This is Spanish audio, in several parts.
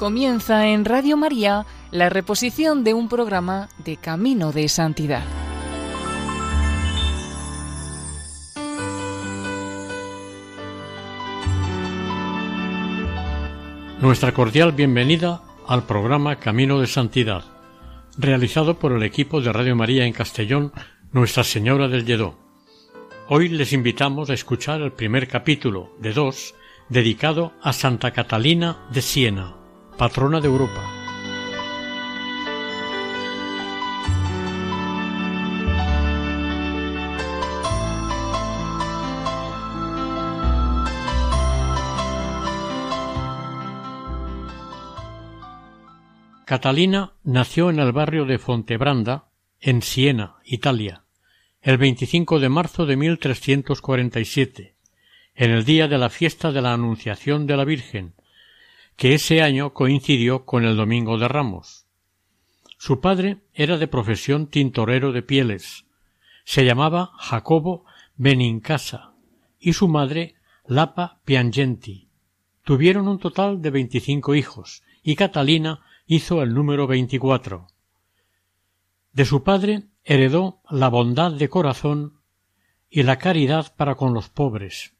Comienza en Radio María la reposición de un programa de Camino de Santidad. Nuestra cordial bienvenida al programa Camino de Santidad, realizado por el equipo de Radio María en Castellón, Nuestra Señora del Lledó. Hoy les invitamos a escuchar el primer capítulo de dos dedicado a Santa Catalina de Siena, patrona de Europa. Catalina nació en el barrio de Fontebranda, en Siena, Italia, el 25 de marzo de 1347, en el día de la fiesta de la Anunciación de la Virgen, que ese año coincidió con el Domingo de Ramos. Su padre era de profesión tintorero de pieles. Se llamaba Jacobo Benincasa y su madre Lapa Piangenti. Tuvieron un total de veinticinco hijos y Catalina hizo el número veinticuatro. De su padre heredó la bondad de corazón y la caridad para con los pobres,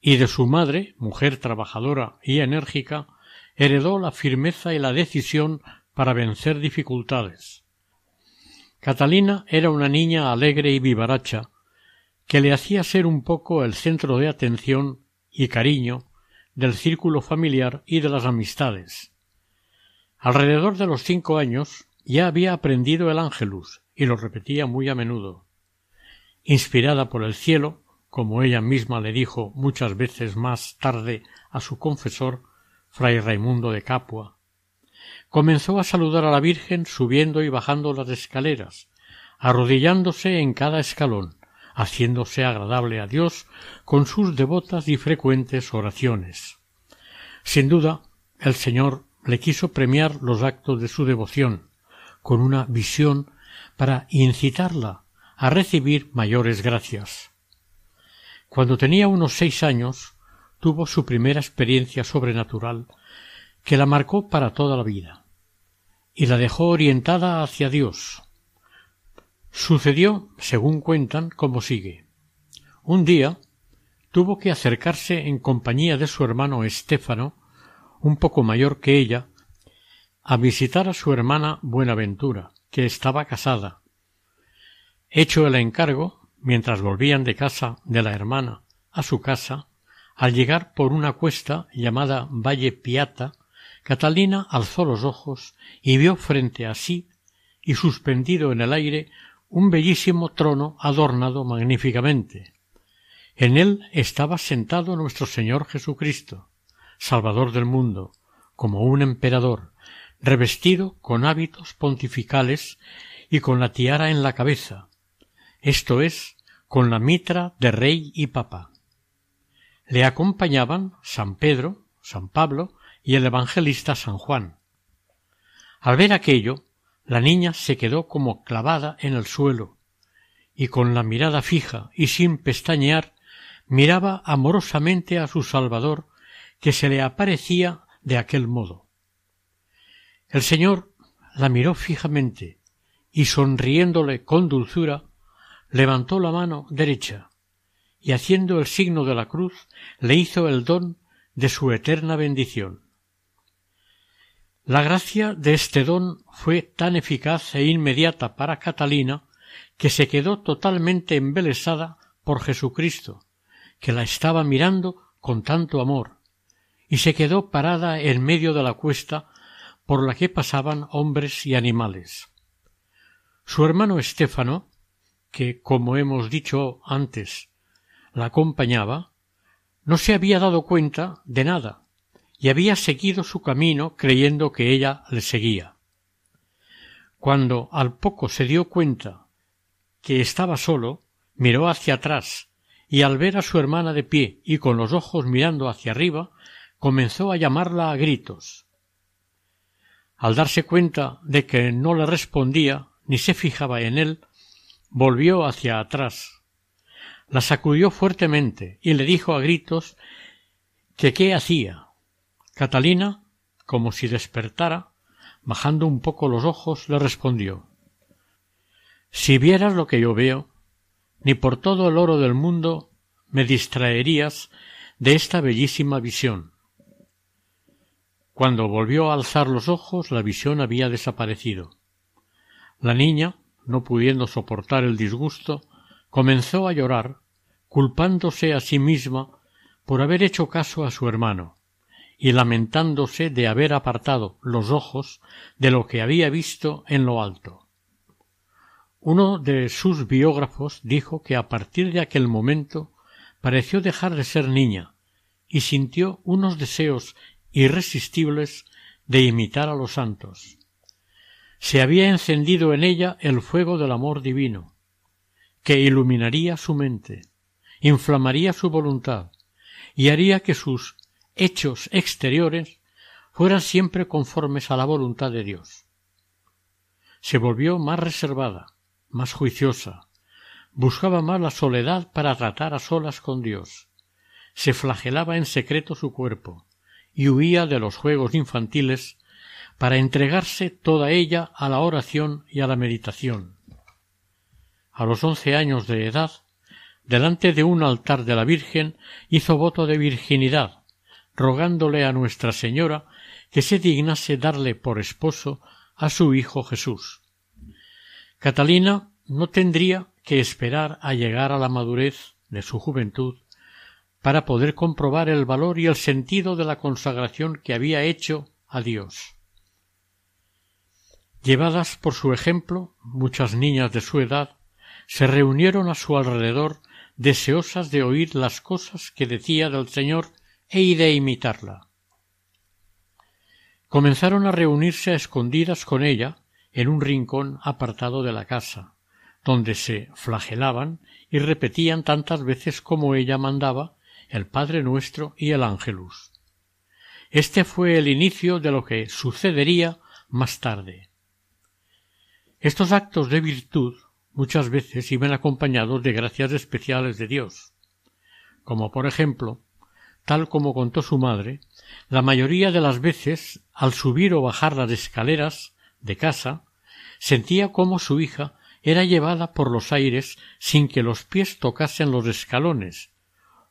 y de su madre, mujer trabajadora y enérgica, heredó la firmeza y la decisión para vencer dificultades. Catalina era una niña alegre y vivaracha, que le hacía ser un poco el centro de atención y cariño del círculo familiar y de las amistades. Alrededor de los cinco años ya había aprendido el ángelus y lo repetía muy a menudo. Inspirada por el cielo, como ella misma le dijo muchas veces más tarde a su confesor, fray Raimundo de Capua, comenzó a saludar a la Virgen subiendo y bajando las escaleras, arrodillándose en cada escalón, haciéndose agradable a Dios con sus devotas y frecuentes oraciones. Sin duda, el Señor le quiso premiar los actos de su devoción con una visión para incitarla a recibir mayores gracias. Cuando tenía unos seis años tuvo su primera experiencia sobrenatural que la marcó para toda la vida y la dejó orientada hacia Dios. Sucedió, según cuentan, como sigue. Un día tuvo que acercarse en compañía de su hermano Estéfano un poco mayor que ella, a visitar a su hermana Buenaventura, que estaba casada. Hecho el encargo, mientras volvían de casa de la hermana a su casa, al llegar por una cuesta llamada Valle Piata, Catalina alzó los ojos y vio frente a sí y suspendido en el aire un bellísimo trono adornado magníficamente. En él estaba sentado nuestro Señor Jesucristo, Salvador del mundo, como un emperador, revestido con hábitos pontificales y con la tiara en la cabeza, esto es, con la mitra de rey y papa. Le acompañaban San Pedro, San Pablo y el evangelista San Juan. Al ver aquello, la niña se quedó como clavada en el suelo, y con la mirada fija y sin pestañear miraba amorosamente a su Salvador que se le aparecía de aquel modo. El señor la miró fijamente y sonriéndole con dulzura levantó la mano derecha y haciendo el signo de la cruz le hizo el don de su eterna bendición. La gracia de este don fue tan eficaz e inmediata para Catalina que se quedó totalmente embelesada por Jesucristo, que la estaba mirando con tanto amor, y se quedó parada en medio de la cuesta por la que pasaban hombres y animales. Su hermano Estéfano, que, como hemos dicho antes, la acompañaba, no se había dado cuenta de nada y había seguido su camino creyendo que ella le seguía. Cuando al poco se dio cuenta que estaba solo, miró hacia atrás y al ver a su hermana de pie y con los ojos mirando hacia arriba, comenzó a llamarla a gritos. Al darse cuenta de que no le respondía ni se fijaba en él, volvió hacia atrás. La sacudió fuertemente y le dijo a gritos que qué hacía. Catalina, como si despertara, bajando un poco los ojos, le respondió Si vieras lo que yo veo, ni por todo el oro del mundo me distraerías de esta bellísima visión. Cuando volvió a alzar los ojos, la visión había desaparecido. La niña, no pudiendo soportar el disgusto, comenzó a llorar, culpándose a sí misma por haber hecho caso a su hermano, y lamentándose de haber apartado los ojos de lo que había visto en lo alto. Uno de sus biógrafos dijo que a partir de aquel momento pareció dejar de ser niña y sintió unos deseos irresistibles de imitar a los santos. Se había encendido en ella el fuego del amor divino, que iluminaría su mente, inflamaría su voluntad y haría que sus hechos exteriores fueran siempre conformes a la voluntad de Dios. Se volvió más reservada, más juiciosa, buscaba más la soledad para tratar a solas con Dios, se flagelaba en secreto su cuerpo, y huía de los juegos infantiles para entregarse toda ella a la oración y a la meditación. A los once años de edad, delante de un altar de la Virgen, hizo voto de virginidad, rogándole a Nuestra Señora que se dignase darle por esposo a su hijo Jesús. Catalina no tendría que esperar a llegar a la madurez de su juventud para poder comprobar el valor y el sentido de la consagración que había hecho a Dios. Llevadas por su ejemplo, muchas niñas de su edad se reunieron a su alrededor deseosas de oír las cosas que decía del Señor e de imitarla. Comenzaron a reunirse a escondidas con ella en un rincón apartado de la casa, donde se flagelaban y repetían tantas veces como ella mandaba el Padre Nuestro y el Ángelus. Este fue el inicio de lo que sucedería más tarde. Estos actos de virtud muchas veces iban acompañados de gracias especiales de Dios, como por ejemplo, tal como contó su madre, la mayoría de las veces al subir o bajar las escaleras de casa, sentía como su hija era llevada por los aires sin que los pies tocasen los escalones,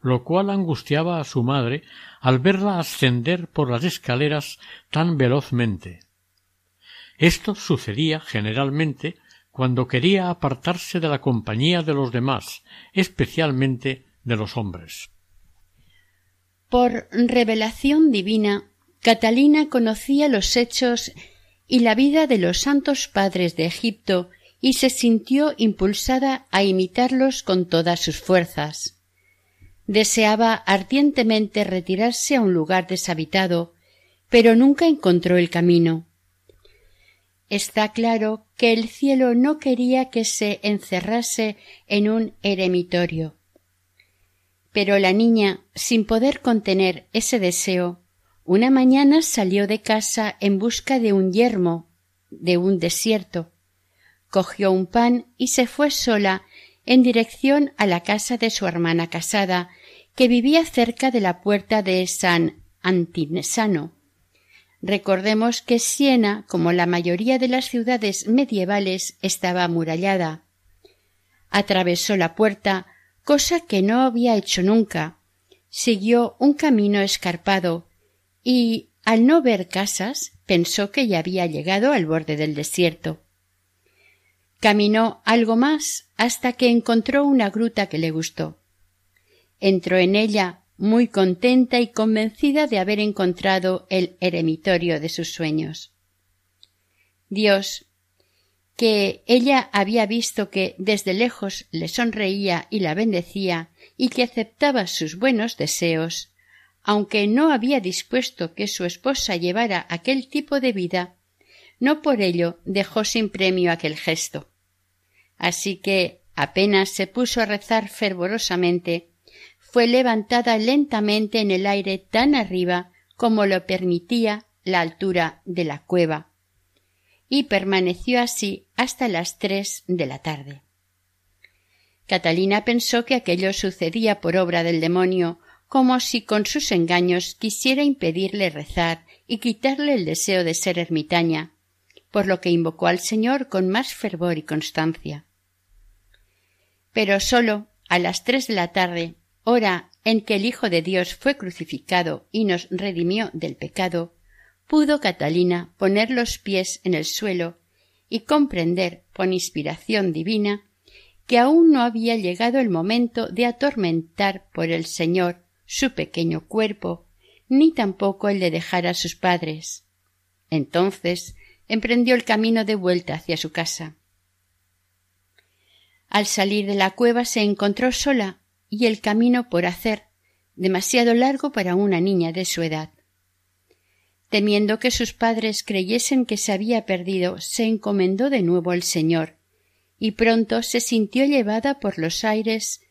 lo cual angustiaba a su madre al verla ascender por las escaleras tan velozmente. Esto sucedía generalmente cuando quería apartarse de la compañía de los demás, especialmente de los hombres. Por revelación divina, Catalina conocía los hechos y la vida de los santos padres de Egipto y se sintió impulsada a imitarlos con todas sus fuerzas deseaba ardientemente retirarse a un lugar deshabitado, pero nunca encontró el camino. Está claro que el cielo no quería que se encerrase en un eremitorio. Pero la niña, sin poder contener ese deseo, una mañana salió de casa en busca de un yermo, de un desierto. Cogió un pan y se fue sola en dirección a la casa de su hermana casada, que vivía cerca de la puerta de San Antinesano. Recordemos que Siena, como la mayoría de las ciudades medievales, estaba amurallada. Atravesó la puerta, cosa que no había hecho nunca. Siguió un camino escarpado y, al no ver casas, pensó que ya había llegado al borde del desierto. Caminó algo más hasta que encontró una gruta que le gustó entró en ella muy contenta y convencida de haber encontrado el eremitorio de sus sueños. Dios, que ella había visto que desde lejos le sonreía y la bendecía y que aceptaba sus buenos deseos, aunque no había dispuesto que su esposa llevara aquel tipo de vida, no por ello dejó sin premio aquel gesto. Así que apenas se puso a rezar fervorosamente, fue levantada lentamente en el aire tan arriba como lo permitía la altura de la cueva, y permaneció así hasta las tres de la tarde. Catalina pensó que aquello sucedía por obra del demonio, como si con sus engaños quisiera impedirle rezar y quitarle el deseo de ser ermitaña, por lo que invocó al Señor con más fervor y constancia. Pero sólo a las tres de la tarde, hora en que el Hijo de Dios fue crucificado y nos redimió del pecado, pudo Catalina poner los pies en el suelo y comprender, por inspiración divina, que aún no había llegado el momento de atormentar por el Señor su pequeño cuerpo, ni tampoco el de dejar a sus padres. Entonces emprendió el camino de vuelta hacia su casa. Al salir de la cueva se encontró sola y el camino por hacer, demasiado largo para una niña de su edad. Temiendo que sus padres creyesen que se había perdido, se encomendó de nuevo al Señor, y pronto se sintió llevada por los aires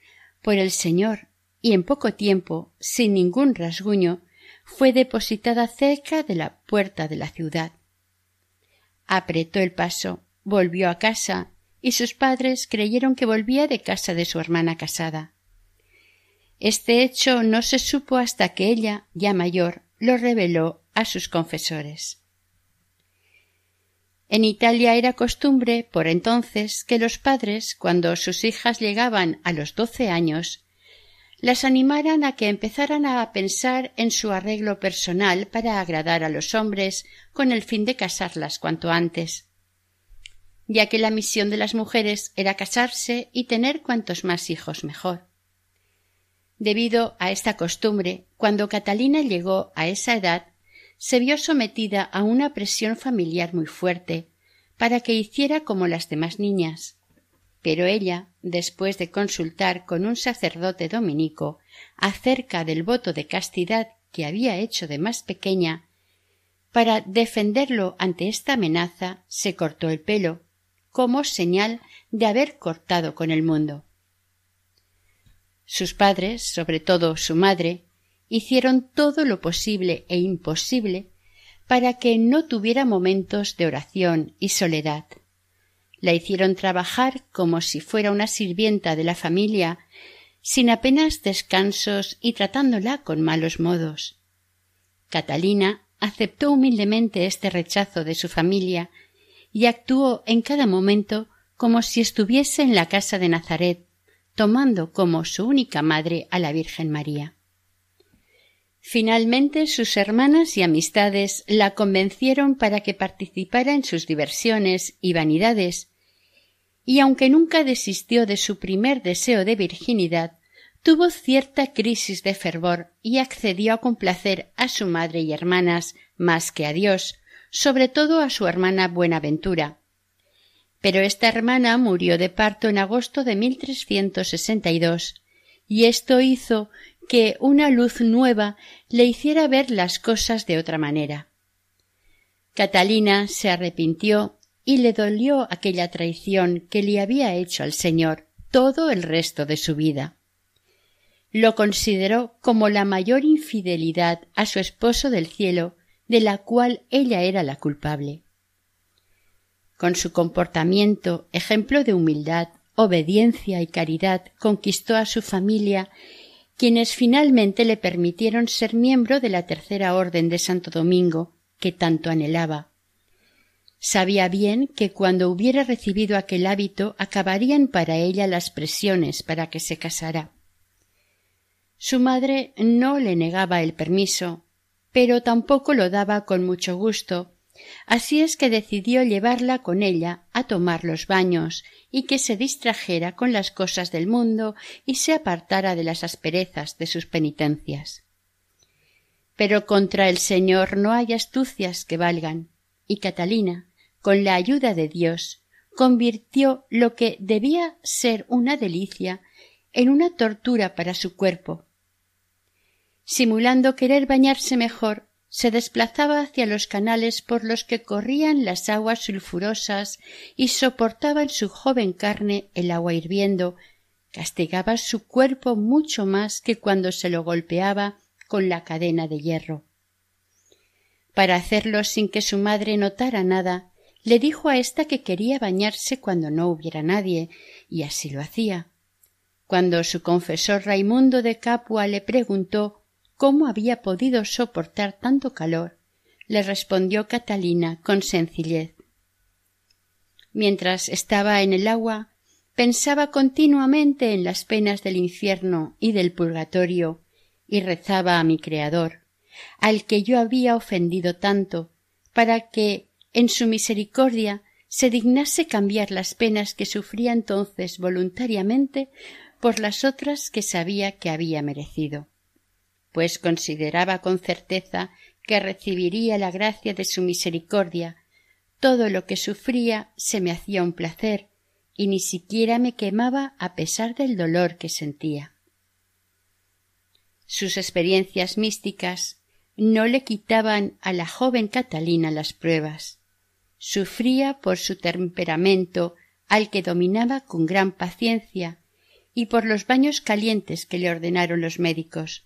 por el Señor, y en poco tiempo, sin ningún rasguño, fue depositada cerca de la puerta de la ciudad. Apretó el paso, volvió a casa, y sus padres creyeron que volvía de casa de su hermana casada. Este hecho no se supo hasta que ella, ya mayor, lo reveló a sus confesores. En Italia era costumbre, por entonces, que los padres, cuando sus hijas llegaban a los doce años, las animaran a que empezaran a pensar en su arreglo personal para agradar a los hombres con el fin de casarlas cuanto antes, ya que la misión de las mujeres era casarse y tener cuantos más hijos mejor. Debido a esta costumbre, cuando Catalina llegó a esa edad, se vio sometida a una presión familiar muy fuerte para que hiciera como las demás niñas. Pero ella, después de consultar con un sacerdote dominico acerca del voto de castidad que había hecho de más pequeña, para defenderlo ante esta amenaza, se cortó el pelo, como señal de haber cortado con el mundo. Sus padres, sobre todo su madre, hicieron todo lo posible e imposible para que no tuviera momentos de oración y soledad. La hicieron trabajar como si fuera una sirvienta de la familia, sin apenas descansos y tratándola con malos modos. Catalina aceptó humildemente este rechazo de su familia y actuó en cada momento como si estuviese en la casa de Nazaret, tomando como su única madre a la Virgen María. Finalmente sus hermanas y amistades la convencieron para que participara en sus diversiones y vanidades, y aunque nunca desistió de su primer deseo de virginidad, tuvo cierta crisis de fervor y accedió a complacer a su madre y hermanas más que a Dios, sobre todo a su hermana Buenaventura, pero esta hermana murió de parto en agosto de 1362, y esto hizo que una luz nueva le hiciera ver las cosas de otra manera. Catalina se arrepintió y le dolió aquella traición que le había hecho al Señor todo el resto de su vida. Lo consideró como la mayor infidelidad a su esposo del cielo, de la cual ella era la culpable. Con su comportamiento, ejemplo de humildad, obediencia y caridad, conquistó a su familia, quienes finalmente le permitieron ser miembro de la tercera orden de Santo Domingo, que tanto anhelaba. Sabía bien que cuando hubiera recibido aquel hábito acabarían para ella las presiones para que se casara. Su madre no le negaba el permiso, pero tampoco lo daba con mucho gusto, Así es que decidió llevarla con ella a tomar los baños y que se distrajera con las cosas del mundo y se apartara de las asperezas de sus penitencias. Pero contra el Señor no hay astucias que valgan, y Catalina, con la ayuda de Dios, convirtió lo que debía ser una delicia en una tortura para su cuerpo. Simulando querer bañarse mejor, se desplazaba hacia los canales por los que corrían las aguas sulfurosas y soportaba en su joven carne el agua hirviendo, castigaba su cuerpo mucho más que cuando se lo golpeaba con la cadena de hierro. Para hacerlo sin que su madre notara nada, le dijo a ésta que quería bañarse cuando no hubiera nadie, y así lo hacía. Cuando su confesor Raimundo de Capua le preguntó cómo había podido soportar tanto calor, le respondió Catalina con sencillez. Mientras estaba en el agua, pensaba continuamente en las penas del infierno y del purgatorio, y rezaba a mi Creador, al que yo había ofendido tanto, para que, en su misericordia, se dignase cambiar las penas que sufría entonces voluntariamente por las otras que sabía que había merecido, pues consideraba con certeza que recibiría la gracia de su misericordia, todo lo que sufría se me hacía un placer, y ni siquiera me quemaba a pesar del dolor que sentía. Sus experiencias místicas no le quitaban a la joven Catalina las pruebas. Sufría por su temperamento al que dominaba con gran paciencia y por los baños calientes que le ordenaron los médicos.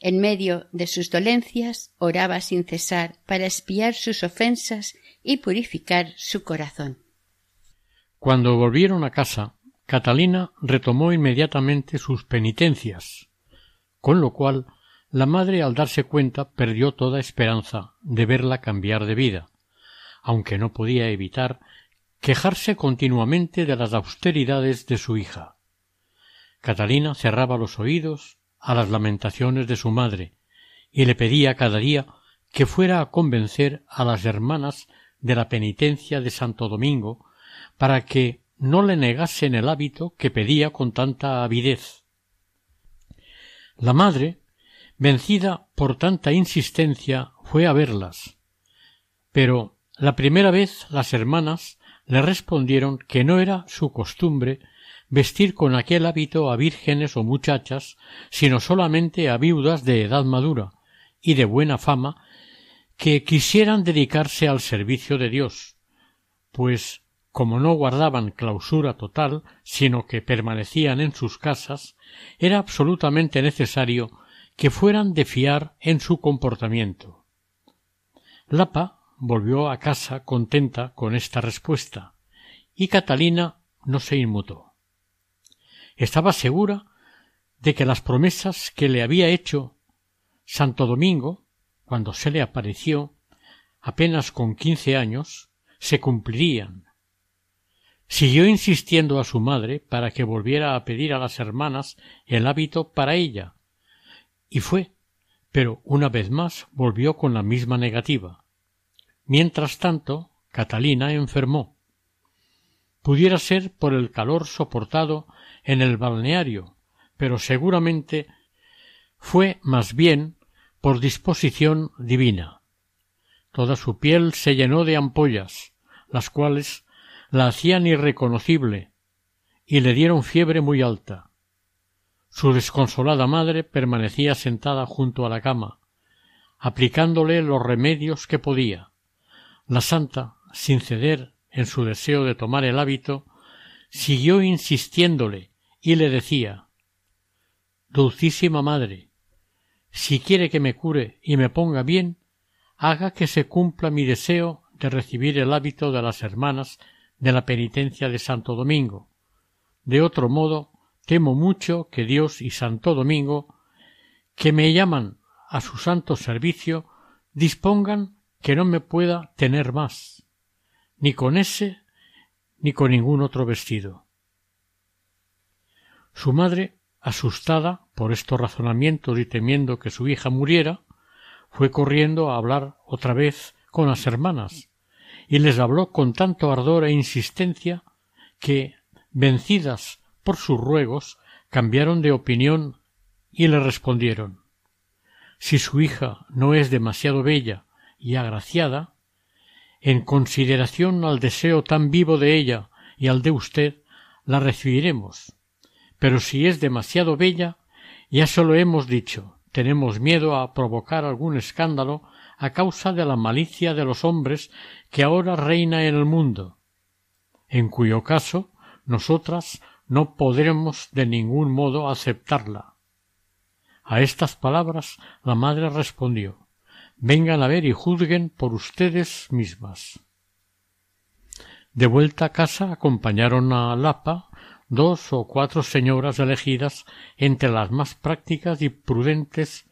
En medio de sus dolencias oraba sin cesar para espiar sus ofensas y purificar su corazón. Cuando volvieron a casa, Catalina retomó inmediatamente sus penitencias, con lo cual la madre al darse cuenta perdió toda esperanza de verla cambiar de vida, aunque no podía evitar quejarse continuamente de las austeridades de su hija. Catalina cerraba los oídos a las lamentaciones de su madre y le pedía cada día que fuera a convencer a las hermanas de la penitencia de Santo Domingo para que no le negasen el hábito que pedía con tanta avidez. La madre, vencida por tanta insistencia, fue a verlas. Pero la primera vez las hermanas le respondieron que no era su costumbre vestir con aquel hábito a vírgenes o muchachas, sino solamente a viudas de edad madura y de buena fama que quisieran dedicarse al servicio de Dios, pues como no guardaban clausura total, sino que permanecían en sus casas, era absolutamente necesario que fueran de fiar en su comportamiento. Lapa volvió a casa contenta con esta respuesta, y Catalina no se inmutó estaba segura de que las promesas que le había hecho Santo Domingo, cuando se le apareció, apenas con quince años, se cumplirían. Siguió insistiendo a su madre para que volviera a pedir a las hermanas el hábito para ella, y fue, pero una vez más volvió con la misma negativa. Mientras tanto, Catalina enfermó. Pudiera ser por el calor soportado en el balneario, pero seguramente fue más bien por disposición divina. Toda su piel se llenó de ampollas, las cuales la hacían irreconocible y le dieron fiebre muy alta. Su desconsolada madre permanecía sentada junto a la cama, aplicándole los remedios que podía. La santa, sin ceder en su deseo de tomar el hábito, siguió insistiéndole y le decía Dulcísima Madre, si quiere que me cure y me ponga bien, haga que se cumpla mi deseo de recibir el hábito de las hermanas de la penitencia de Santo Domingo. De otro modo, temo mucho que Dios y Santo Domingo, que me llaman a su santo servicio, dispongan que no me pueda tener más, ni con ese ni con ningún otro vestido. Su madre, asustada por estos razonamientos y temiendo que su hija muriera, fue corriendo a hablar otra vez con las hermanas, y les habló con tanto ardor e insistencia que, vencidas por sus ruegos, cambiaron de opinión y le respondieron si su hija no es demasiado bella y agraciada, en consideración al deseo tan vivo de ella y al de usted, la recibiremos, pero si es demasiado bella, ya se lo hemos dicho, tenemos miedo a provocar algún escándalo a causa de la malicia de los hombres que ahora reina en el mundo, en cuyo caso nosotras no podremos de ningún modo aceptarla. A estas palabras la madre respondió Vengan a ver y juzguen por ustedes mismas. De vuelta a casa acompañaron a Lapa dos o cuatro señoras elegidas entre las más prácticas y prudentes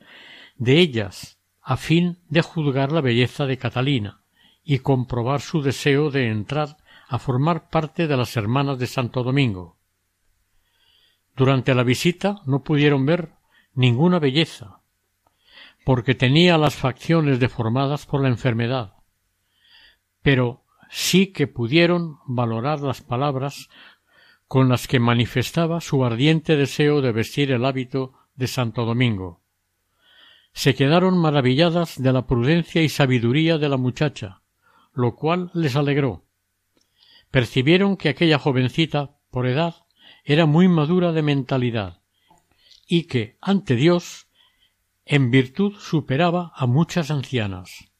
de ellas, a fin de juzgar la belleza de Catalina y comprobar su deseo de entrar a formar parte de las hermanas de Santo Domingo. Durante la visita no pudieron ver ninguna belleza, porque tenía las facciones deformadas por la enfermedad, pero sí que pudieron valorar las palabras con las que manifestaba su ardiente deseo de vestir el hábito de Santo Domingo. Se quedaron maravilladas de la prudencia y sabiduría de la muchacha, lo cual les alegró. Percibieron que aquella jovencita, por edad, era muy madura de mentalidad, y que, ante Dios, en virtud superaba a muchas ancianas.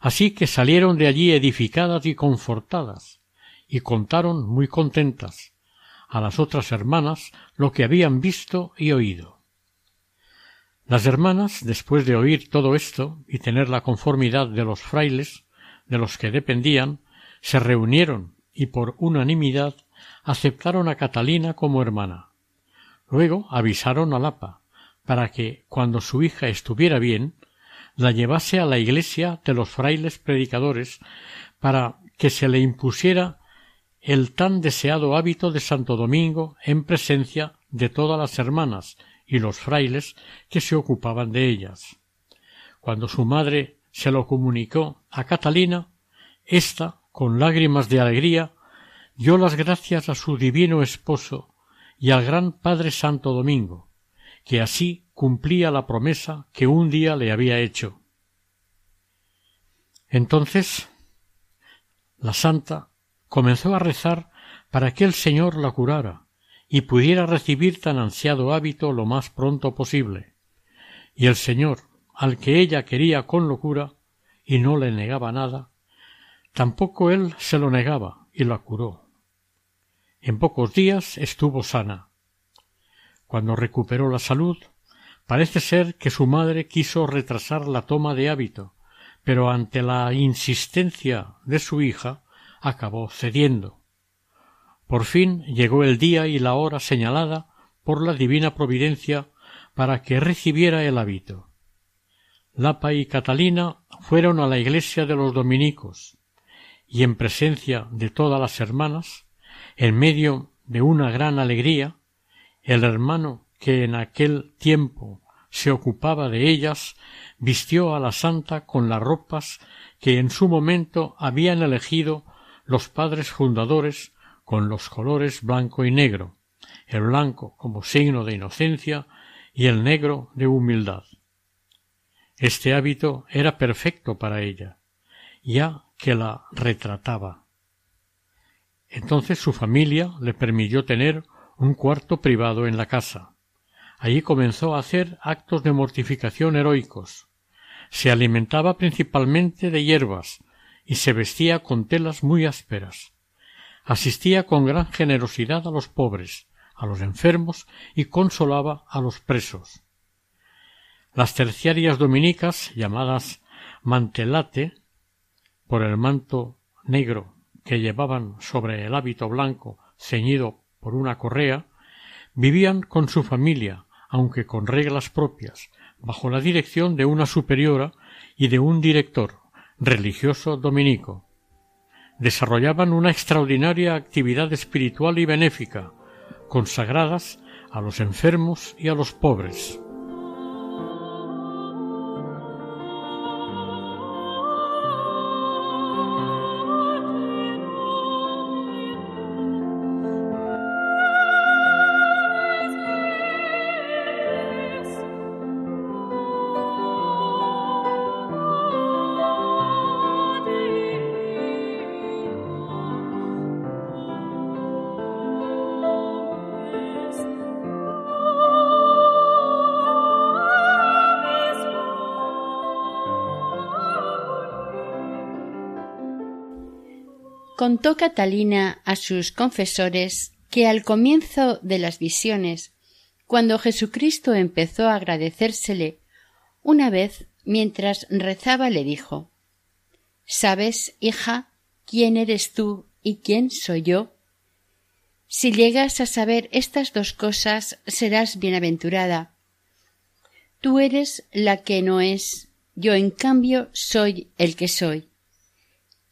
Así que salieron de allí edificadas y confortadas, y contaron muy contentas a las otras hermanas lo que habían visto y oído. Las hermanas, después de oír todo esto y tener la conformidad de los frailes de los que dependían, se reunieron y por unanimidad aceptaron a Catalina como hermana. Luego avisaron a Lapa para que, cuando su hija estuviera bien, la llevase a la iglesia de los frailes predicadores para que se le impusiera el tan deseado hábito de Santo Domingo en presencia de todas las hermanas y los frailes que se ocupaban de ellas. Cuando su madre se lo comunicó a Catalina, ésta, con lágrimas de alegría, dio las gracias a su divino esposo y al gran Padre Santo Domingo, que así cumplía la promesa que un día le había hecho. Entonces la santa comenzó a rezar para que el Señor la curara y pudiera recibir tan ansiado hábito lo más pronto posible. Y el Señor, al que ella quería con locura y no le negaba nada, tampoco él se lo negaba y la curó. En pocos días estuvo sana. Cuando recuperó la salud, Parece ser que su madre quiso retrasar la toma de hábito, pero ante la insistencia de su hija acabó cediendo. Por fin llegó el día y la hora señalada por la divina providencia para que recibiera el hábito. Lapa y Catalina fueron a la iglesia de los dominicos, y en presencia de todas las hermanas, en medio de una gran alegría, el hermano que en aquel tiempo se ocupaba de ellas, vistió a la santa con las ropas que en su momento habían elegido los padres fundadores con los colores blanco y negro, el blanco como signo de inocencia y el negro de humildad. Este hábito era perfecto para ella, ya que la retrataba. Entonces su familia le permitió tener un cuarto privado en la casa, Allí comenzó a hacer actos de mortificación heroicos. Se alimentaba principalmente de hierbas y se vestía con telas muy ásperas. Asistía con gran generosidad a los pobres, a los enfermos y consolaba a los presos. Las terciarias dominicas, llamadas mantelate, por el manto negro que llevaban sobre el hábito blanco ceñido por una correa, vivían con su familia, aunque con reglas propias, bajo la dirección de una superiora y de un director, religioso dominico. Desarrollaban una extraordinaria actividad espiritual y benéfica, consagradas a los enfermos y a los pobres. Contó Catalina a sus confesores que al comienzo de las visiones, cuando Jesucristo empezó a agradecérsele, una vez mientras rezaba le dijo ¿Sabes, hija, quién eres tú y quién soy yo? Si llegas a saber estas dos cosas, serás bienaventurada. Tú eres la que no es yo en cambio soy el que soy.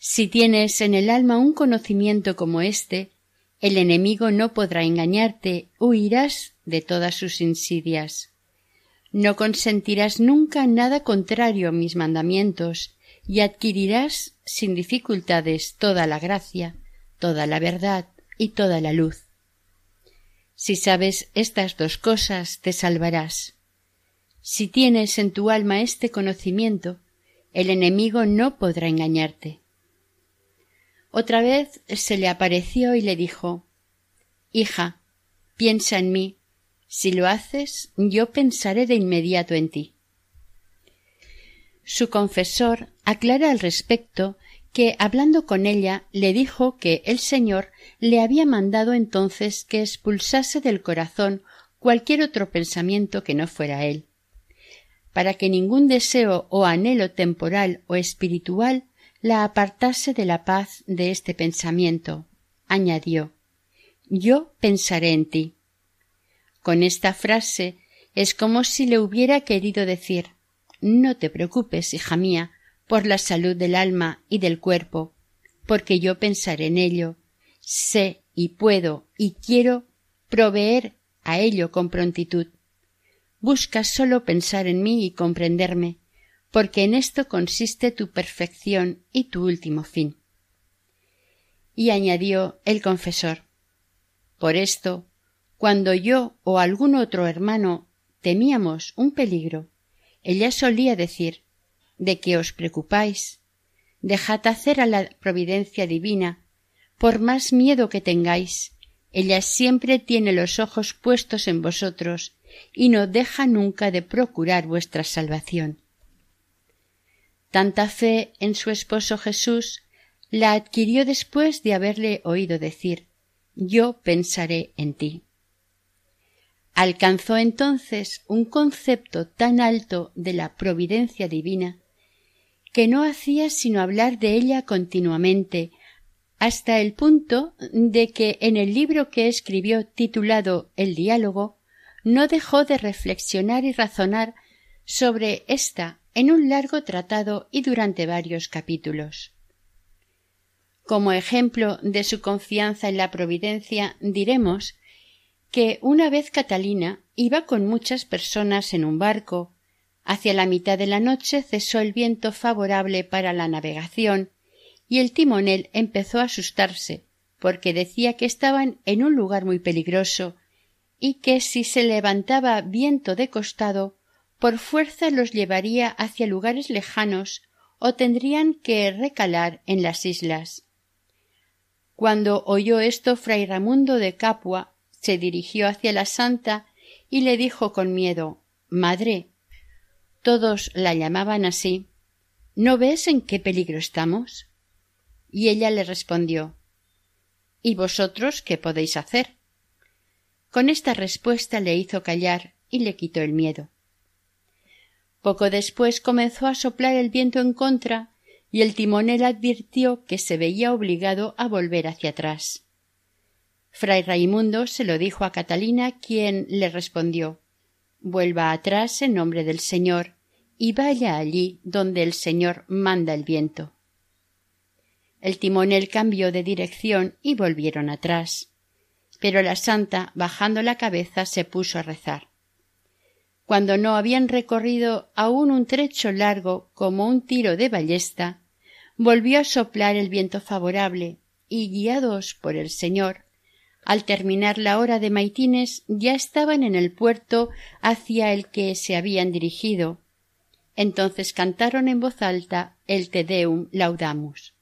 Si tienes en el alma un conocimiento como este, el enemigo no podrá engañarte, huirás de todas sus insidias. No consentirás nunca nada contrario a mis mandamientos, y adquirirás sin dificultades toda la gracia, toda la verdad y toda la luz. Si sabes estas dos cosas, te salvarás. Si tienes en tu alma este conocimiento, el enemigo no podrá engañarte. Otra vez se le apareció y le dijo Hija, piensa en mí. Si lo haces, yo pensaré de inmediato en ti. Su confesor aclara al respecto que, hablando con ella, le dijo que el Señor le había mandado entonces que expulsase del corazón cualquier otro pensamiento que no fuera él, para que ningún deseo o anhelo temporal o espiritual la apartase de la paz de este pensamiento. Añadió Yo pensaré en ti. Con esta frase es como si le hubiera querido decir No te preocupes, hija mía, por la salud del alma y del cuerpo, porque yo pensaré en ello. Sé y puedo y quiero proveer a ello con prontitud. Busca sólo pensar en mí y comprenderme, porque en esto consiste tu perfección y tu último fin. Y añadió el confesor Por esto, cuando yo o algún otro hermano temíamos un peligro, ella solía decir ¿De qué os preocupáis? Dejad hacer a la providencia divina, por más miedo que tengáis, ella siempre tiene los ojos puestos en vosotros y no deja nunca de procurar vuestra salvación. Tanta fe en su esposo Jesús la adquirió después de haberle oído decir Yo pensaré en ti. Alcanzó entonces un concepto tan alto de la providencia divina que no hacía sino hablar de ella continuamente, hasta el punto de que en el libro que escribió titulado El diálogo no dejó de reflexionar y razonar sobre esta en un largo tratado y durante varios capítulos. Como ejemplo de su confianza en la providencia, diremos que una vez Catalina iba con muchas personas en un barco. Hacia la mitad de la noche cesó el viento favorable para la navegación y el timonel empezó a asustarse porque decía que estaban en un lugar muy peligroso y que si se levantaba viento de costado por fuerza los llevaría hacia lugares lejanos o tendrían que recalar en las islas. Cuando oyó esto fray Ramundo de Capua se dirigió hacia la santa y le dijo con miedo Madre todos la llamaban así ¿No ves en qué peligro estamos? Y ella le respondió ¿Y vosotros qué podéis hacer? Con esta respuesta le hizo callar y le quitó el miedo. Poco después comenzó a soplar el viento en contra y el timonel advirtió que se veía obligado a volver hacia atrás. Fray Raimundo se lo dijo a Catalina, quien le respondió Vuelva atrás en nombre del Señor y vaya allí donde el Señor manda el viento. El timonel cambió de dirección y volvieron atrás. Pero la santa, bajando la cabeza, se puso a rezar cuando no habían recorrido aún un trecho largo como un tiro de ballesta, volvió a soplar el viento favorable y guiados por el señor al terminar la hora de maitines ya estaban en el puerto hacia el que se habían dirigido. Entonces cantaron en voz alta el Te Deum Laudamus.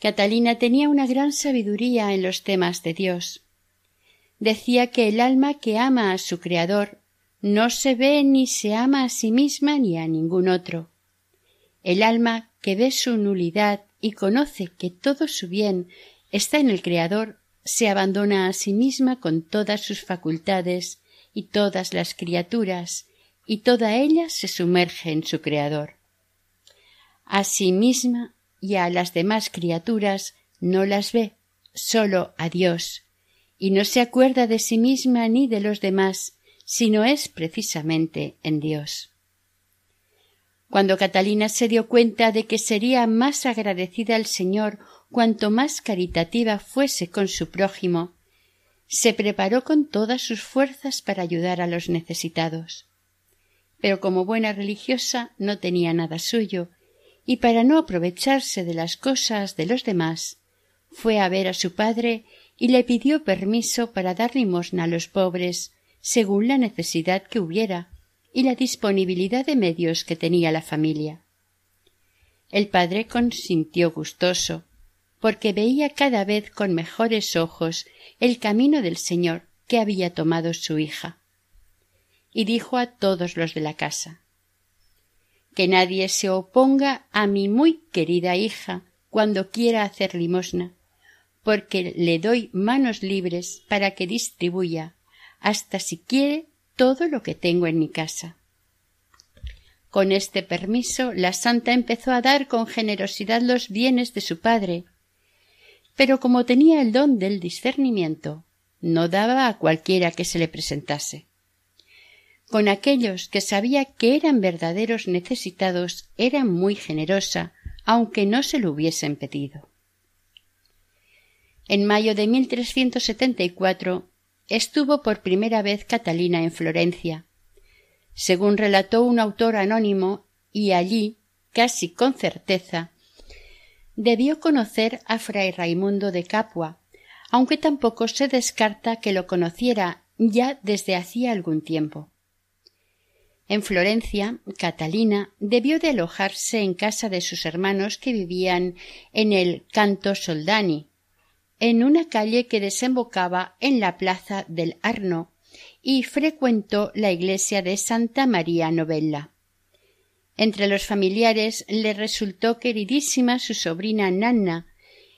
Catalina tenía una gran sabiduría en los temas de Dios decía que el alma que ama a su Creador no se ve ni se ama a sí misma ni a ningún otro. El alma que ve su nulidad y conoce que todo su bien está en el Creador, se abandona a sí misma con todas sus facultades y todas las criaturas, y toda ella se sumerge en su Creador. A sí misma y a las demás criaturas no las ve, sólo a Dios, y no se acuerda de sí misma ni de los demás, sino es precisamente en Dios. Cuando Catalina se dio cuenta de que sería más agradecida al Señor cuanto más caritativa fuese con su prójimo, se preparó con todas sus fuerzas para ayudar a los necesitados. Pero como buena religiosa no tenía nada suyo, y para no aprovecharse de las cosas de los demás, fue a ver a su padre y le pidió permiso para dar limosna a los pobres según la necesidad que hubiera y la disponibilidad de medios que tenía la familia. El padre consintió gustoso, porque veía cada vez con mejores ojos el camino del Señor que había tomado su hija. Y dijo a todos los de la casa que nadie se oponga a mi muy querida hija cuando quiera hacer limosna, porque le doy manos libres para que distribuya, hasta si quiere, todo lo que tengo en mi casa. Con este permiso, la santa empezó a dar con generosidad los bienes de su padre, pero como tenía el don del discernimiento, no daba a cualquiera que se le presentase. Con aquellos que sabía que eran verdaderos necesitados era muy generosa, aunque no se lo hubiesen pedido. En mayo de 1374 estuvo por primera vez Catalina en Florencia, según relató un autor anónimo, y allí, casi con certeza, debió conocer a fray Raimundo de Capua, aunque tampoco se descarta que lo conociera ya desde hacía algún tiempo. En Florencia, Catalina debió de alojarse en casa de sus hermanos que vivían en el Canto Soldani, en una calle que desembocaba en la plaza del Arno, y frecuentó la iglesia de Santa María Novella. Entre los familiares le resultó queridísima su sobrina Nanna,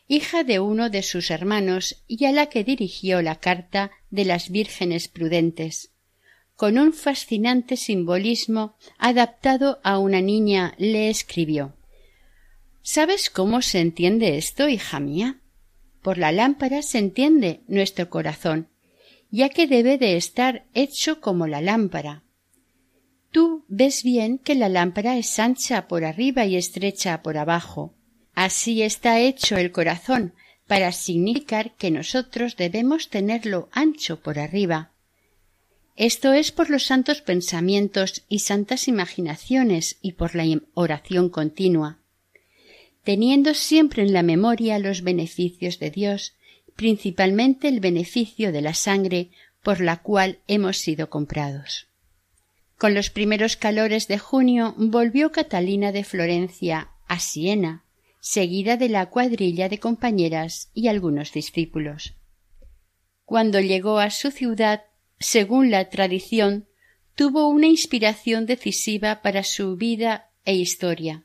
hija de uno de sus hermanos y a la que dirigió la carta de las vírgenes prudentes. Con un fascinante simbolismo adaptado a una niña le escribió ¿Sabes cómo se entiende esto, hija mía? Por la lámpara se entiende nuestro corazón, ya que debe de estar hecho como la lámpara, Tú ves bien que la lámpara es ancha por arriba y estrecha por abajo. Así está hecho el corazón, para significar que nosotros debemos tenerlo ancho por arriba. Esto es por los santos pensamientos y santas imaginaciones y por la oración continua, teniendo siempre en la memoria los beneficios de Dios, principalmente el beneficio de la sangre por la cual hemos sido comprados. Con los primeros calores de junio volvió Catalina de Florencia a Siena, seguida de la cuadrilla de compañeras y algunos discípulos. Cuando llegó a su ciudad, según la tradición, tuvo una inspiración decisiva para su vida e historia.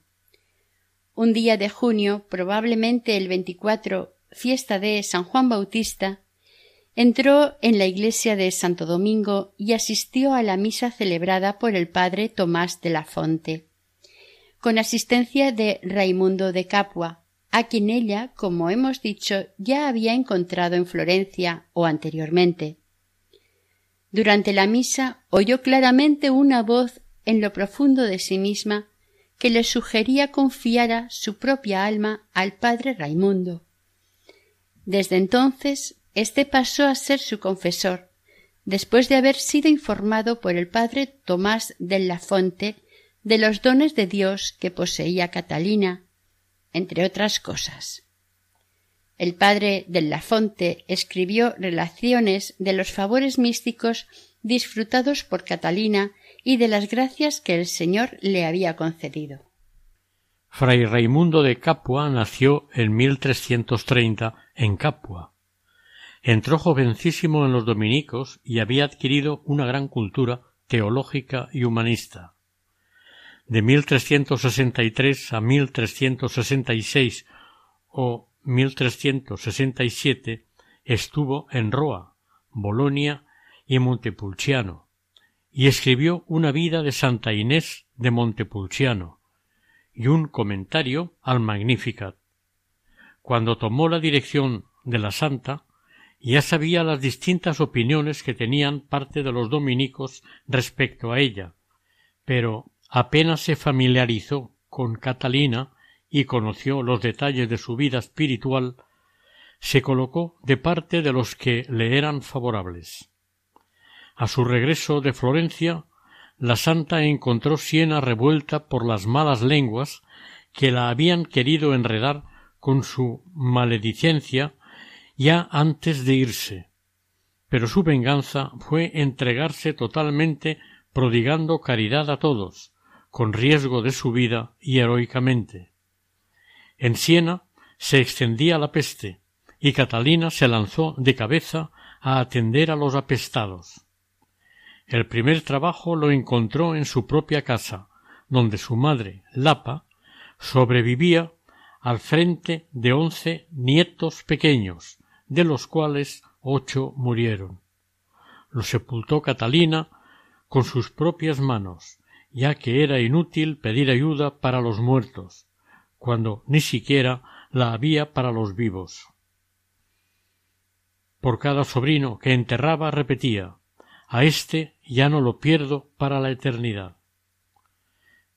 Un día de junio, probablemente el 24, fiesta de San Juan Bautista, Entró en la iglesia de Santo Domingo y asistió a la misa celebrada por el padre Tomás de la Fonte, con asistencia de Raimundo de Capua, a quien ella, como hemos dicho, ya había encontrado en Florencia o anteriormente. Durante la misa oyó claramente una voz en lo profundo de sí misma que le sugería confiara su propia alma al padre Raimundo. Desde entonces este pasó a ser su confesor, después de haber sido informado por el padre Tomás de la Fonte de los dones de Dios que poseía Catalina, entre otras cosas. El padre de la Fonte escribió relaciones de los favores místicos disfrutados por Catalina y de las gracias que el Señor le había concedido. Fray Raimundo de Capua nació en 1330 en Capua, Entró jovencísimo en los dominicos y había adquirido una gran cultura teológica y humanista. De 1363 a 1366 o 1367 estuvo en Roa, Bolonia y Montepulciano, y escribió una vida de Santa Inés de Montepulciano y un comentario al Magnificat. Cuando tomó la dirección de la Santa, ya sabía las distintas opiniones que tenían parte de los dominicos respecto a ella, pero apenas se familiarizó con Catalina y conoció los detalles de su vida espiritual, se colocó de parte de los que le eran favorables. A su regreso de Florencia, la santa encontró Siena revuelta por las malas lenguas que la habían querido enredar con su maledicencia ya antes de irse. Pero su venganza fue entregarse totalmente prodigando caridad a todos, con riesgo de su vida y heroicamente. En Siena se extendía la peste, y Catalina se lanzó de cabeza a atender a los apestados. El primer trabajo lo encontró en su propia casa, donde su madre, Lapa, sobrevivía al frente de once nietos pequeños, de los cuales ocho murieron. Lo sepultó Catalina con sus propias manos, ya que era inútil pedir ayuda para los muertos, cuando ni siquiera la había para los vivos. Por cada sobrino que enterraba repetía a éste ya no lo pierdo para la eternidad.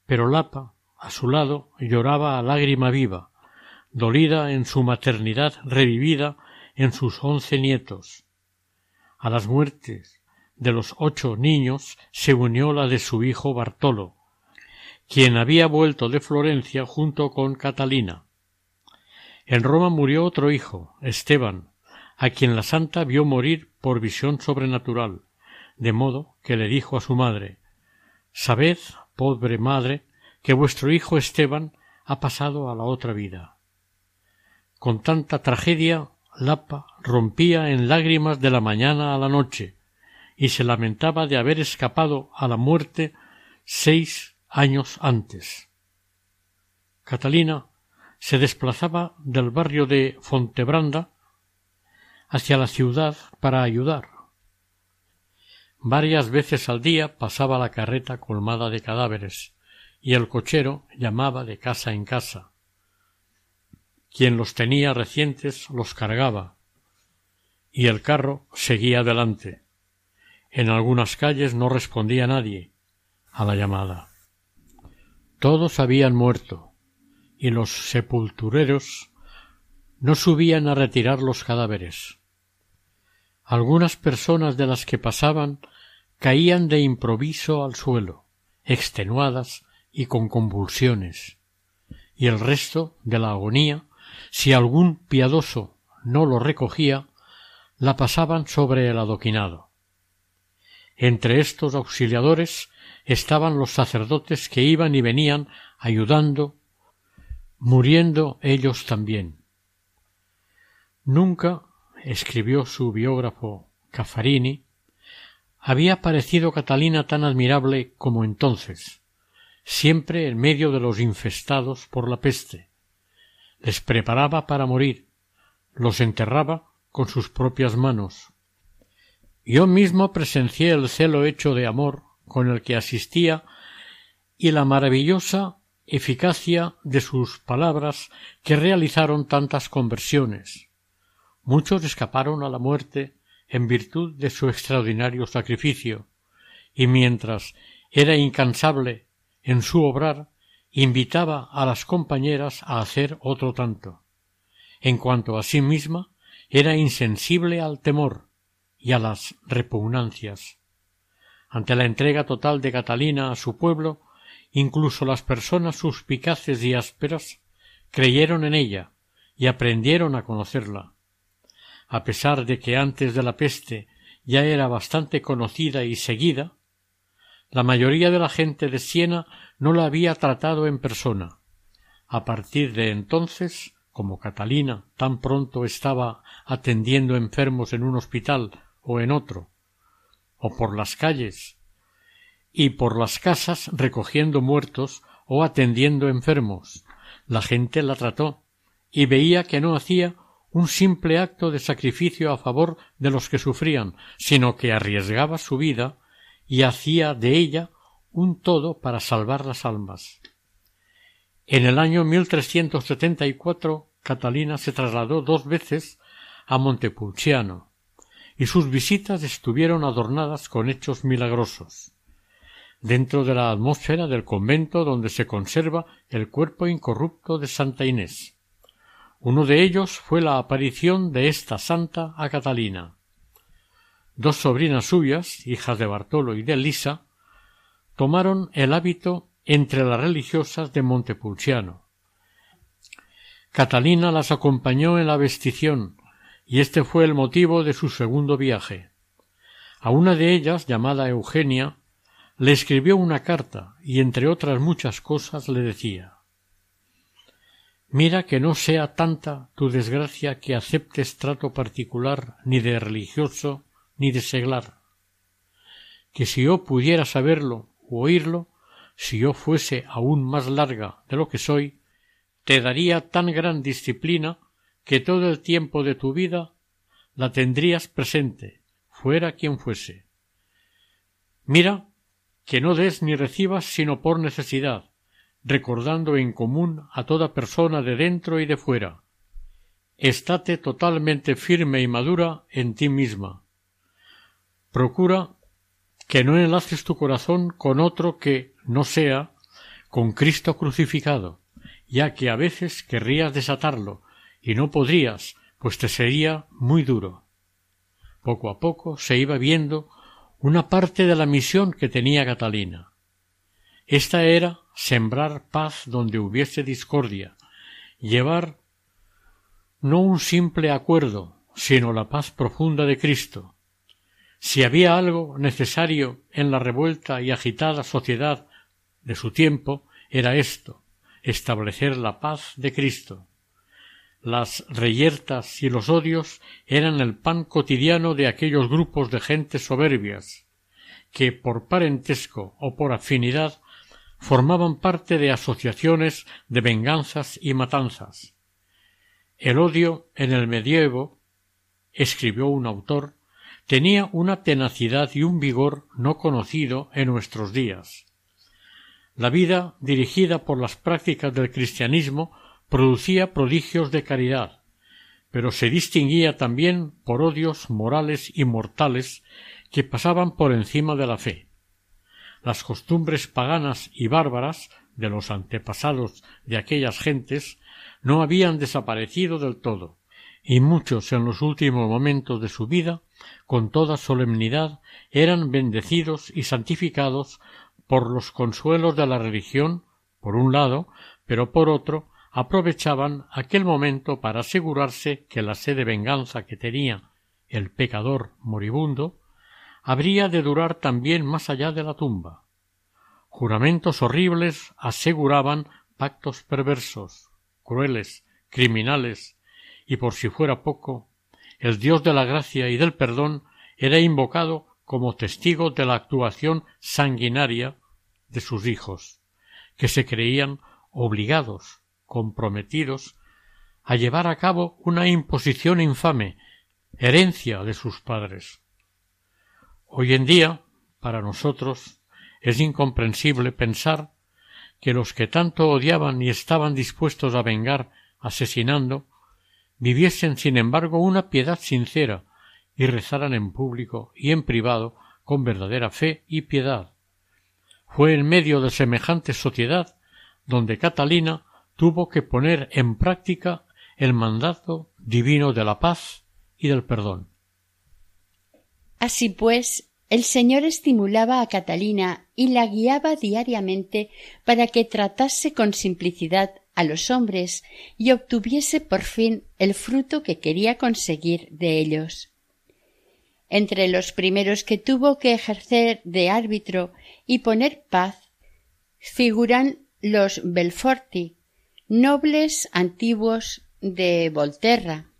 Pero Lapa, a su lado, lloraba a lágrima viva, dolida en su maternidad revivida en sus once nietos. A las muertes de los ocho niños se unió la de su hijo Bartolo, quien había vuelto de Florencia junto con Catalina. En Roma murió otro hijo, Esteban, a quien la santa vio morir por visión sobrenatural, de modo que le dijo a su madre Sabed, pobre madre, que vuestro hijo Esteban ha pasado a la otra vida. Con tanta tragedia, Lapa rompía en lágrimas de la mañana a la noche, y se lamentaba de haber escapado a la muerte seis años antes. Catalina se desplazaba del barrio de Fontebranda hacia la ciudad para ayudar. Varias veces al día pasaba la carreta colmada de cadáveres, y el cochero llamaba de casa en casa. Quien los tenía recientes los cargaba, y el carro seguía adelante. En algunas calles no respondía nadie a la llamada. Todos habían muerto, y los sepultureros no subían a retirar los cadáveres. Algunas personas de las que pasaban caían de improviso al suelo, extenuadas y con convulsiones, y el resto de la agonía, si algún piadoso no lo recogía, la pasaban sobre el adoquinado. Entre estos auxiliadores estaban los sacerdotes que iban y venían ayudando, muriendo ellos también. Nunca, escribió su biógrafo Caffarini, había parecido Catalina tan admirable como entonces, siempre en medio de los infestados por la peste. Les preparaba para morir, los enterraba con sus propias manos, yo mismo presencié el celo hecho de amor con el que asistía y la maravillosa eficacia de sus palabras que realizaron tantas conversiones. Muchos escaparon a la muerte en virtud de su extraordinario sacrificio, y mientras era incansable en su obrar, invitaba a las compañeras a hacer otro tanto. En cuanto a sí misma, era insensible al temor, y a las repugnancias. Ante la entrega total de Catalina a su pueblo, incluso las personas suspicaces y ásperas creyeron en ella y aprendieron a conocerla. A pesar de que antes de la peste ya era bastante conocida y seguida, la mayoría de la gente de Siena no la había tratado en persona. A partir de entonces, como Catalina tan pronto estaba atendiendo enfermos en un hospital o en otro, o por las calles, y por las casas recogiendo muertos o atendiendo enfermos. La gente la trató y veía que no hacía un simple acto de sacrificio a favor de los que sufrían, sino que arriesgaba su vida y hacía de ella un todo para salvar las almas. En el año 1374 Catalina se trasladó dos veces a Montepulciano, y sus visitas estuvieron adornadas con hechos milagrosos. dentro de la atmósfera del convento donde se conserva el cuerpo incorrupto de Santa Inés. Uno de ellos fue la aparición de esta santa a Catalina. Dos sobrinas suyas, hijas de Bartolo y de Lisa, tomaron el hábito entre las religiosas de Montepulciano. Catalina las acompañó en la vestición, y este fue el motivo de su segundo viaje. A una de ellas, llamada Eugenia, le escribió una carta y entre otras muchas cosas le decía Mira que no sea tanta tu desgracia que aceptes trato particular ni de religioso ni de seglar. Que si yo pudiera saberlo u oírlo, si yo fuese aún más larga de lo que soy, te daría tan gran disciplina que todo el tiempo de tu vida la tendrías presente, fuera quien fuese. Mira que no des ni recibas sino por necesidad, recordando en común a toda persona de dentro y de fuera. Estate totalmente firme y madura en ti misma. Procura que no enlaces tu corazón con otro que no sea con Cristo crucificado, ya que a veces querrías desatarlo y no podrías, pues te sería muy duro. Poco a poco se iba viendo una parte de la misión que tenía Catalina. Esta era sembrar paz donde hubiese discordia, llevar no un simple acuerdo, sino la paz profunda de Cristo. Si había algo necesario en la revuelta y agitada sociedad de su tiempo, era esto establecer la paz de Cristo. Las reyertas y los odios eran el pan cotidiano de aquellos grupos de gentes soberbias, que por parentesco o por afinidad formaban parte de asociaciones de venganzas y matanzas. El odio en el medievo, escribió un autor, tenía una tenacidad y un vigor no conocido en nuestros días. La vida dirigida por las prácticas del cristianismo producía prodigios de caridad, pero se distinguía también por odios morales y mortales que pasaban por encima de la fe. Las costumbres paganas y bárbaras de los antepasados de aquellas gentes no habían desaparecido del todo, y muchos en los últimos momentos de su vida, con toda solemnidad, eran bendecidos y santificados por los consuelos de la religión, por un lado, pero por otro, aprovechaban aquel momento para asegurarse que la sed de venganza que tenía el pecador moribundo habría de durar también más allá de la tumba. Juramentos horribles aseguraban pactos perversos, crueles, criminales, y por si fuera poco, el Dios de la gracia y del perdón era invocado como testigo de la actuación sanguinaria de sus hijos, que se creían obligados comprometidos a llevar a cabo una imposición infame, herencia de sus padres. Hoy en día, para nosotros, es incomprensible pensar que los que tanto odiaban y estaban dispuestos a vengar asesinando, viviesen sin embargo una piedad sincera y rezaran en público y en privado con verdadera fe y piedad. Fue en medio de semejante sociedad donde Catalina tuvo que poner en práctica el mandato divino de la paz y del perdón. Así pues, el Señor estimulaba a Catalina y la guiaba diariamente para que tratase con simplicidad a los hombres y obtuviese por fin el fruto que quería conseguir de ellos. Entre los primeros que tuvo que ejercer de árbitro y poner paz figuran los Belforti, nobles antiguos de Volterra,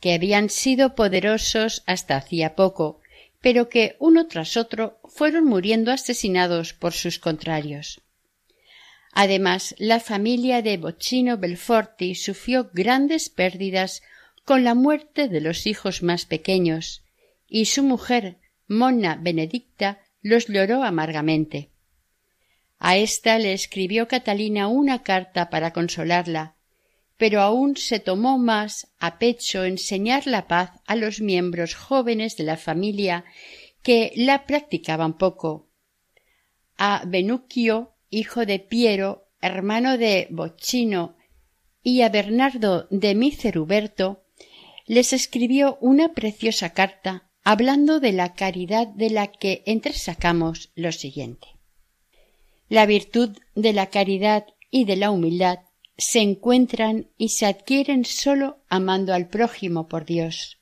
que habían sido poderosos hasta hacía poco, pero que uno tras otro fueron muriendo asesinados por sus contrarios. Además, la familia de Boccino Belforti sufrió grandes pérdidas con la muerte de los hijos más pequeños, y su mujer, Monna Benedicta, los lloró amargamente. A ésta le escribió Catalina una carta para consolarla, pero aún se tomó más a pecho enseñar la paz a los miembros jóvenes de la familia que la practicaban poco. a Benuccio, hijo de Piero, hermano de Boccino, y a Bernardo de Miceruberto, les escribió una preciosa carta hablando de la caridad de la que entresacamos lo siguiente. La virtud de la caridad y de la humildad se encuentran y se adquieren sólo amando al prójimo por Dios,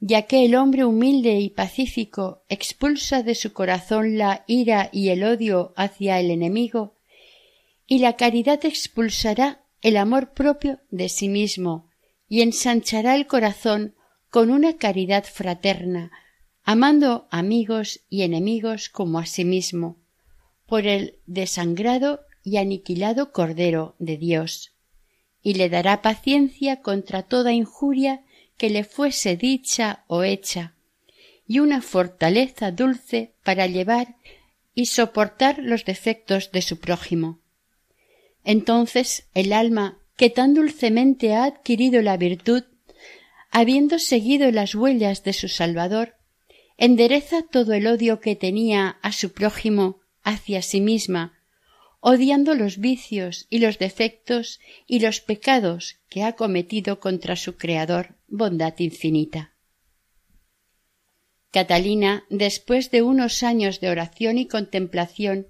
ya que el hombre humilde y pacífico expulsa de su corazón la ira y el odio hacia el enemigo, y la caridad expulsará el amor propio de sí mismo y ensanchará el corazón con una caridad fraterna, amando amigos y enemigos como a sí mismo, por el desangrado y aniquilado Cordero de Dios, y le dará paciencia contra toda injuria que le fuese dicha o hecha, y una fortaleza dulce para llevar y soportar los defectos de su prójimo. Entonces el alma que tan dulcemente ha adquirido la virtud, habiendo seguido las huellas de su Salvador, endereza todo el odio que tenía a su prójimo hacia sí misma odiando los vicios y los defectos y los pecados que ha cometido contra su Creador, bondad infinita. Catalina, después de unos años de oración y contemplación,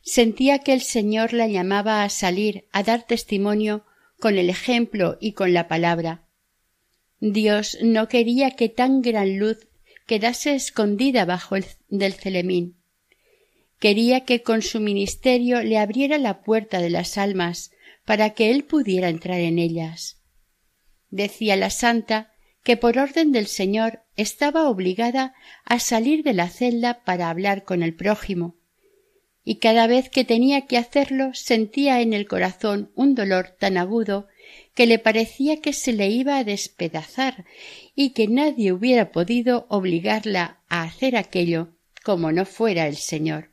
sentía que el Señor la llamaba a salir a dar testimonio con el ejemplo y con la palabra. Dios no quería que tan gran luz quedase escondida bajo el del celemín quería que con su ministerio le abriera la puerta de las almas para que él pudiera entrar en ellas. Decía la santa que por orden del Señor estaba obligada a salir de la celda para hablar con el prójimo, y cada vez que tenía que hacerlo sentía en el corazón un dolor tan agudo que le parecía que se le iba a despedazar y que nadie hubiera podido obligarla a hacer aquello como no fuera el Señor.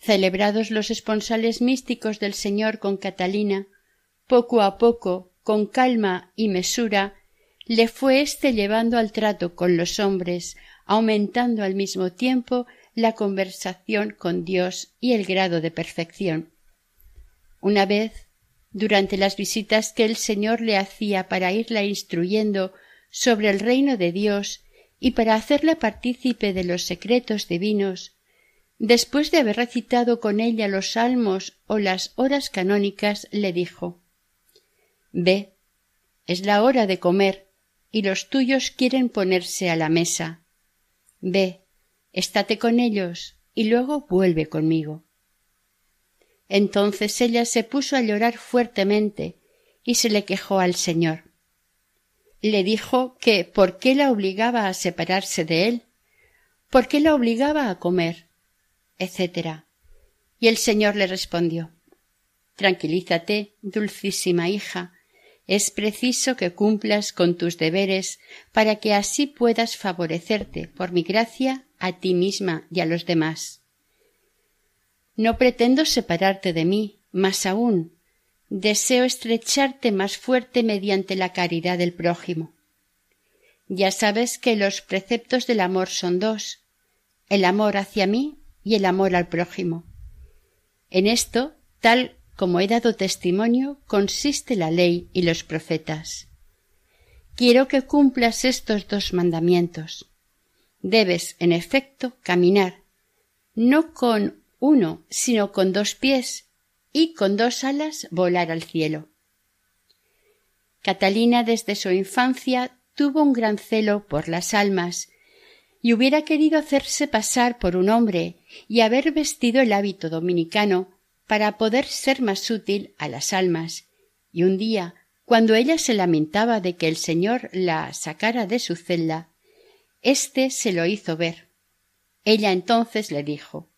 Celebrados los esponsales místicos del Señor con Catalina, poco a poco, con calma y mesura, le fue éste llevando al trato con los hombres, aumentando al mismo tiempo la conversación con Dios y el grado de perfección. Una vez, durante las visitas que el Señor le hacía para irla instruyendo sobre el reino de Dios y para hacerla partícipe de los secretos divinos, después de haber recitado con ella los salmos o las horas canónicas, le dijo Ve, es la hora de comer, y los tuyos quieren ponerse a la mesa. Ve, estate con ellos, y luego vuelve conmigo. Entonces ella se puso a llorar fuertemente y se le quejó al Señor. Le dijo que por qué la obligaba a separarse de él, por qué la obligaba a comer, etc. Y el Señor le respondió Tranquilízate, dulcísima hija, es preciso que cumplas con tus deberes para que así puedas favorecerte por mi gracia a ti misma y a los demás. No pretendo separarte de mí, más aún deseo estrecharte más fuerte mediante la caridad del prójimo. Ya sabes que los preceptos del amor son dos el amor hacia mí y el amor al prójimo. En esto, tal como he dado testimonio, consiste la ley y los profetas. Quiero que cumplas estos dos mandamientos. Debes, en efecto, caminar, no con uno, sino con dos pies, y con dos alas volar al cielo. Catalina desde su infancia tuvo un gran celo por las almas y hubiera querido hacerse pasar por un hombre y haber vestido el hábito dominicano para poder ser más útil a las almas. Y un día, cuando ella se lamentaba de que el Señor la sacara de su celda, éste se lo hizo ver. Ella entonces le dijo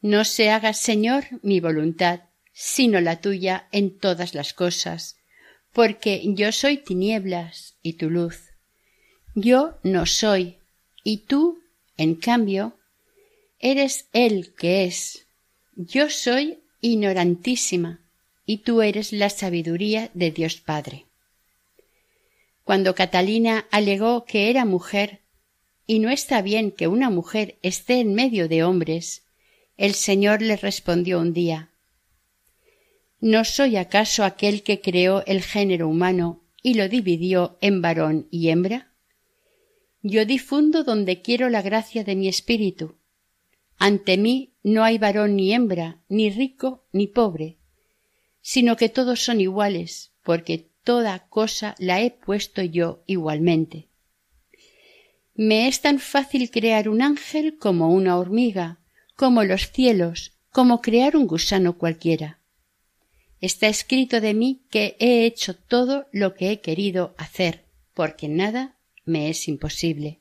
No se haga, Señor, mi voluntad, sino la tuya en todas las cosas, porque yo soy tinieblas y tu luz. Yo no soy, y tú, en cambio, eres Él que es. Yo soy ignorantísima, y tú eres la sabiduría de Dios Padre. Cuando Catalina alegó que era mujer, y no está bien que una mujer esté en medio de hombres, El Señor le respondió un día ¿No soy acaso aquel que creó el género humano y lo dividió en varón y hembra? Yo difundo donde quiero la gracia de mi espíritu. Ante mí no hay varón ni hembra, ni rico ni pobre, sino que todos son iguales, porque toda cosa la he puesto yo igualmente. Me es tan fácil crear un ángel como una hormiga, como los cielos, como crear un gusano cualquiera. Está escrito de mí que he hecho todo lo que he querido hacer, porque nada me es imposible.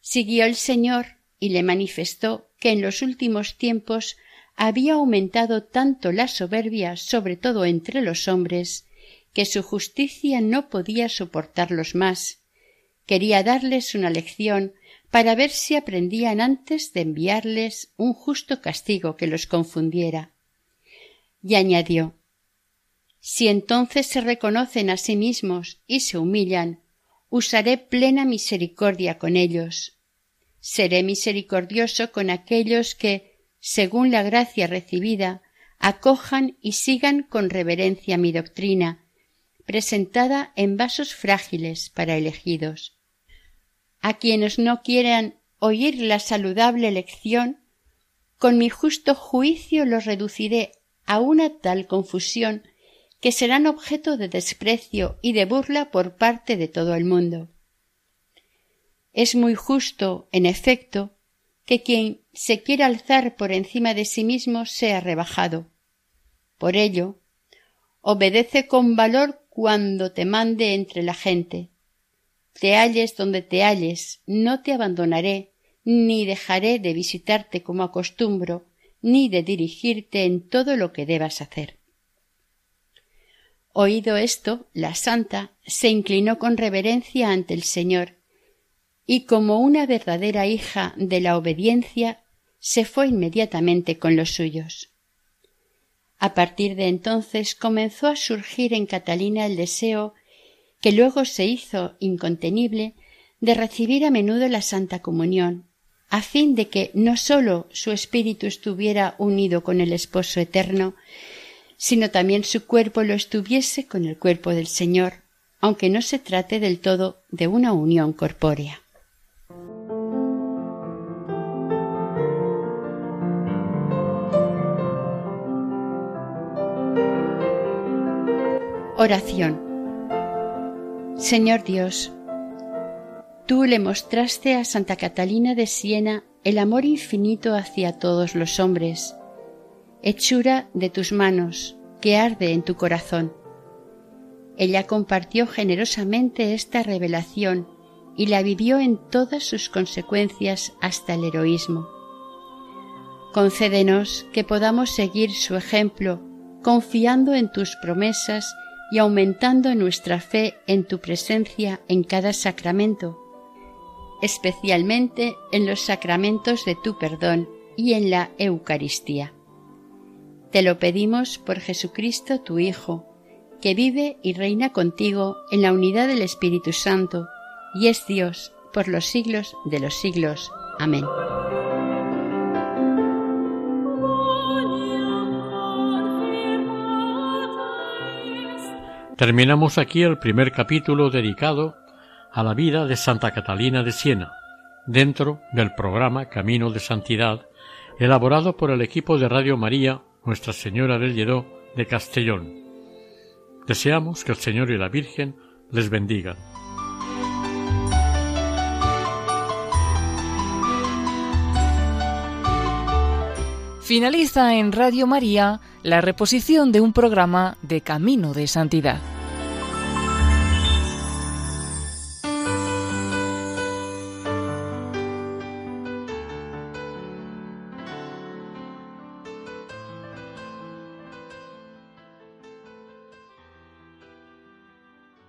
Siguió el Señor y le manifestó que en los últimos tiempos había aumentado tanto la soberbia, sobre todo entre los hombres, que su justicia no podía soportarlos más. Quería darles una lección para ver si aprendían antes de enviarles un justo castigo que los confundiera. Y añadió Si entonces se reconocen a sí mismos y se humillan, usaré plena misericordia con ellos. Seré misericordioso con aquellos que, según la gracia recibida, acojan y sigan con reverencia mi doctrina, presentada en vasos frágiles para elegidos. A quienes no quieran oír la saludable lección, con mi justo juicio los reduciré a una tal confusión que serán objeto de desprecio y de burla por parte de todo el mundo. Es muy justo, en efecto, que quien se quiera alzar por encima de sí mismo sea rebajado. Por ello, obedece con valor cuando te mande entre la gente. Te halles donde te halles, no te abandonaré, ni dejaré de visitarte como acostumbro, ni de dirigirte en todo lo que debas hacer. Oído esto, la santa se inclinó con reverencia ante el Señor, y como una verdadera hija de la obediencia se fue inmediatamente con los suyos. A partir de entonces comenzó a surgir en Catalina el deseo, que luego se hizo incontenible, de recibir a menudo la Santa Comunión, a fin de que no sólo su espíritu estuviera unido con el esposo eterno, sino también su cuerpo lo estuviese con el cuerpo del Señor, aunque no se trate del todo de una unión corpórea. Oración. Señor Dios, tú le mostraste a Santa Catalina de Siena el amor infinito hacia todos los hombres, hechura de tus manos, que arde en tu corazón. Ella compartió generosamente esta revelación y la vivió en todas sus consecuencias hasta el heroísmo. Concédenos que podamos seguir su ejemplo, confiando en tus promesas y aumentando nuestra fe en tu presencia en cada sacramento, especialmente en los sacramentos de tu perdón y en la Eucaristía. Te lo pedimos por Jesucristo tu Hijo, que vive y reina contigo en la unidad del Espíritu Santo, y es Dios por los siglos de los siglos. Amén. Terminamos aquí el primer capítulo dedicado a la vida de Santa Catalina de Siena, dentro del programa Camino de Santidad, elaborado por el equipo de Radio María Nuestra Señora del Lledó de Castellón. Deseamos que el Señor y la Virgen les bendigan. Finaliza en Radio María la reposición de un programa de Camino de Santidad.